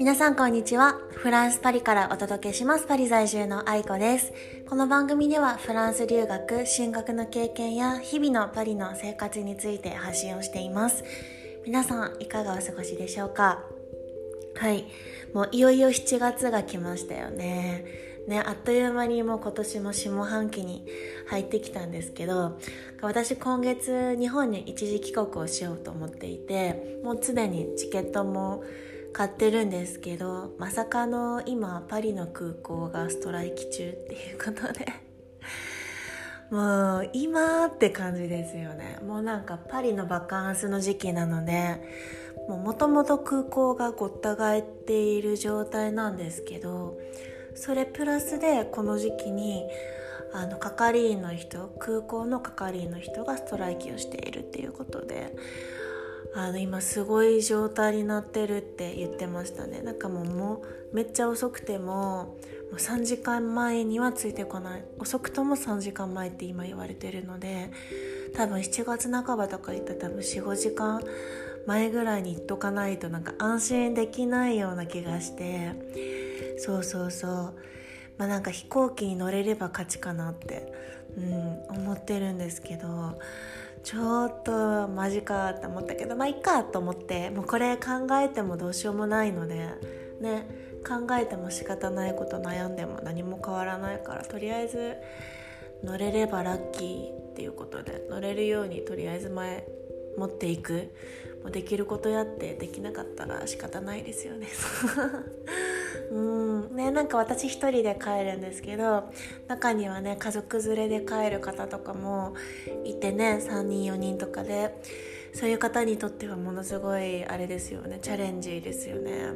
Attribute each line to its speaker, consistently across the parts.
Speaker 1: 皆さんこんにちは。フランス・パリからお届けします。パリ在住の愛子です。この番組ではフランス留学、進学の経験や日々のパリの生活について発信をしています。皆さんいかがお過ごしでしょうか？はい。もういよいよ7月が来ましたよね。ね、あっという間にもう今年も下半期に入ってきたんですけど私今月日本に一時帰国をしようと思っていてもうすでにチケットも買ってるんですけどまさかの今パリの空港がストライキ中っていうことで もう今って感じですよね。もうなんかパリのバカンスの時期なのでもともと空港がごった返っている状態なんですけどそれプラスでこの時期にあの係員の人空港の係員の人がストライキをしているっていうことであの今すごい状態になってるって言ってましたね。なんかもうもうめっちゃ遅くてももう3時間前にはついてこない。遅くとも3時間前って今言われてるので多分7月半ばとか言ったら多分45時間前ぐらいに言っとかないとなんか安心できないような気がしてそうそうそう。まあなんか飛行機に乗れれば勝ちかなって、うん、思ってるんですけどちょっとマジかって思ったけどまあいいかと思ってもうこれ考えてもどうしようもないのでね考えても仕方ないこと悩んでも何も変わらないからとりあえず乗れればラッキーっていうことで乗れるようにとりあえず前持っていく。もうできることやってできなかったら仕方ないですよね。うん。ねなんか私一人で帰るんですけど中にはね家族連れで帰る方とかもいてね3人4人とかでそういう方にとってはものすごいあれですよねチャレンジですよね。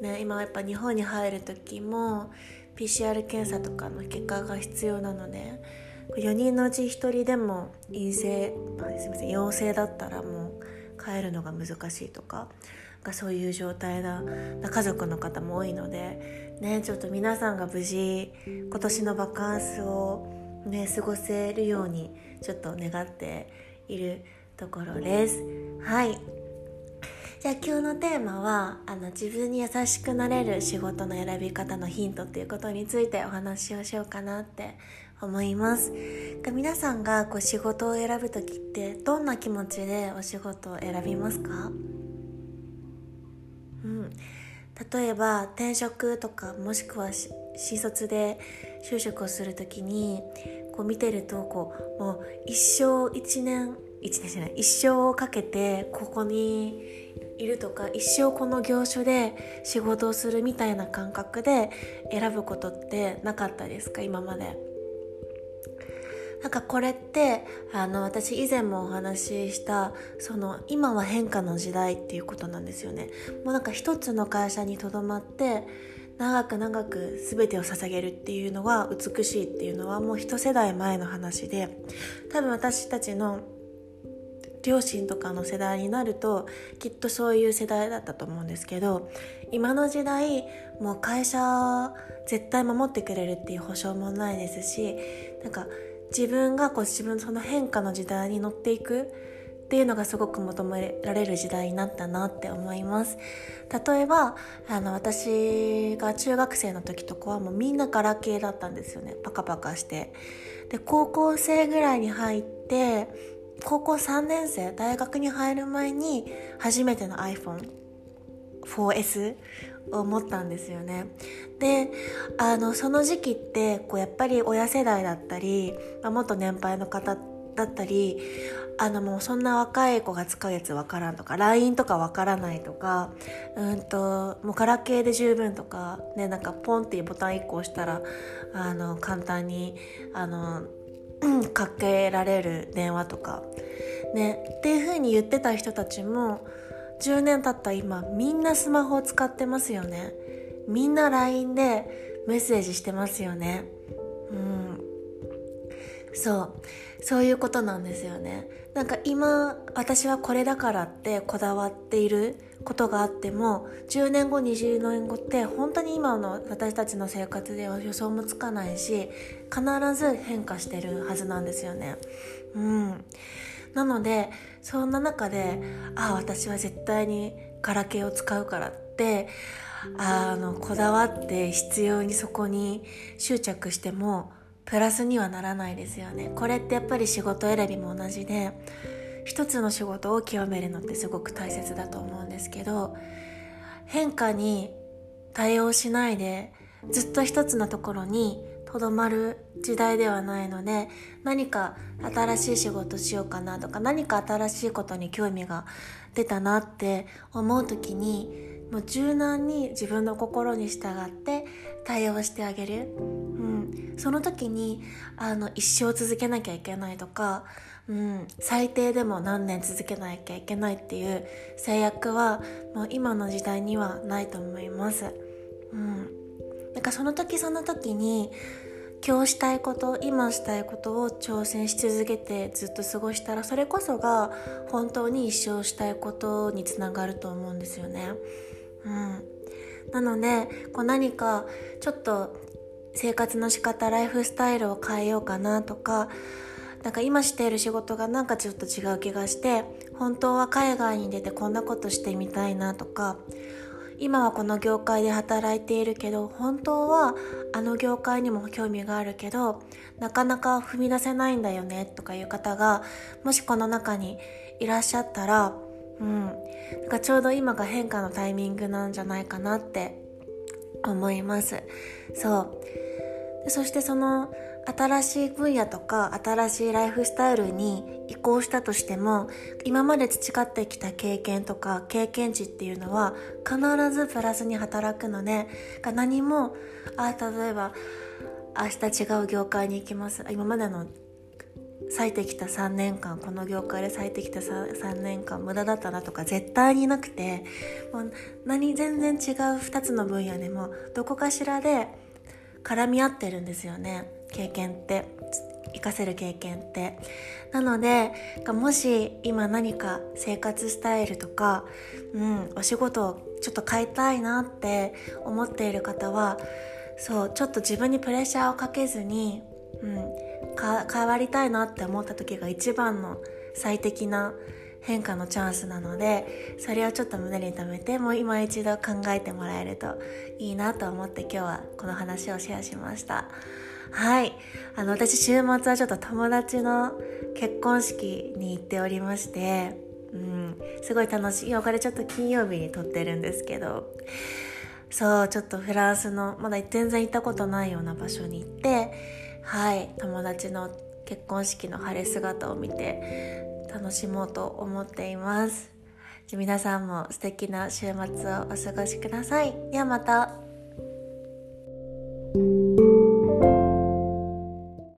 Speaker 1: ね今やっぱ日本に入る時も PCR 検査とかの結果が必要なので4人のうち1人でも陰性あすいません陽性だったらもう帰るのが難しいとかがそういう状態な家族の方も多いので、ね、ちょっと皆さんが無事今年のバカンスを、ね、過ごせるようにちょっと願っているところです。はいじゃあ今日のテーマはあの自分に優しくなれる仕事の選び方のヒントっていうことについてお話をしようかなって思います。皆さんがこう仕事を選ぶ時ってどんな気持ちでお仕事を選びますか？うん、例えば転職とかもしくは新卒で就職をする時にこう見てるとこうもう一生一年一年じゃない一生をかけてここにいるとか一生この業種で仕事をするみたいな感覚で選ぶことってなかったですか？今まで。なんかこれってあの私以前もお話ししたその今は変化の時代っていうことなんですよね。もうなんか一つの会社にとどまって長く長く全てを捧げるっていうのは美しいっていうのはもう一世代前の話で多分私たちの両親とかの世代になるときっとそういう世代だったと思うんですけど今の時代もう会社絶対守ってくれるっていう保証もないですしなんか自分がこう自分その変化の時代に乗っていくっていうのがすごく求められる時代になったなって思います。例えばあの私が中学生の時とかはもうみんなガラケーだったんですよね。パカパカして。で高校生ぐらいに入って高校3年生大学に入る前に初めての iPhone4S を持ったんですよね。であのその時期ってこうやっぱり親世代だったり、まあ、もっと年配の方だったりあのもうそんな若い子が使うやつわからんとか LINE とかわからないとかうんともうガラケーで十分とかねなんかポンっていうボタン1個押したらあの簡単にあの、かけられる電話とか。ねっていう風に言ってた人たちも10年経った今みんなスマホを使ってますよね。みんな LINE でメッセージしてますよね。うん。そう。そういうことなんですよね。なんか今私はこれだからってこだわっていることがあっても10年後20年後って本当に今の私たちの生活では予想もつかないし必ず変化してるはずなんですよね。うん。なのでそんな中でああ私は絶対にガラケーを使うからってあのこだわって必要にそこに執着してもプラスにはならないですよね。これってやっぱり仕事選びも同じで一つの仕事を極めるのってすごく大切だと思うんですけど変化に対応しないでずっと一つのところにとどまる時代ではないので何か新しい仕事しようかなとか何か新しいことに興味が出たなって思う時にもう柔軟に自分の心に従って対応してあげる、うん、その時にあの一生続けなきゃいけないとか、うん、最低でも何年続けなきゃいけないっていう制約はもう今の時代にはないと思います。うん。なんかその時その時に今日したいこと今したいことを挑戦し続けてずっと過ごしたらそれこそが本当に一生したいことにつながると思うんですよね。うん、なのでこう何かちょっと生活の仕方ライフスタイルを変えようかなとかなんか今している仕事がなんかちょっと違う気がして本当は海外に出てこんなことしてみたいなとか今はこの業界で働いているけど本当はあの業界にも興味があるけどなかなか踏み出せないんだよねとかいう方がもしこの中にいらっしゃったらうんなんかちょうど今が変化のタイミングなんじゃないかなって思います。そう。でそしてその新しい分野とか新しいライフスタイルに移行したとしても今まで培ってきた経験とか経験値っていうのは必ずプラスに働くので何もあ例えば明日違う業界に行きます。今までの咲いてきた3年間この業界で咲いてきた 3, 3年間無駄だったなとか絶対になくてもう何全然違う2つの分野でもどこかしらで絡み合ってるんですよね。経験って。活かせる経験って。なのでもし今何か生活スタイルとか、うん、お仕事をちょっと変えたいなって思っている方はそうちょっと自分にプレッシャーをかけずに、うん、変わりたいなって思った時が一番の最適な変化のチャンスなのでそれをちょっと胸に留めてもう今一度考えてもらえるといいなと思って今日はこの話をシェアしました。はい。あの私週末はちょっと友達の結婚式に行っておりましてうん。すごい楽しい。今これちょっと金曜日に撮ってるんですけど。そうちょっとフランスのまだ全然行ったことないような場所に行ってはい。友達の結婚式の晴れ姿を見て楽しもうと思っています。皆さんも素敵な週末をお過ごしください。ではまた。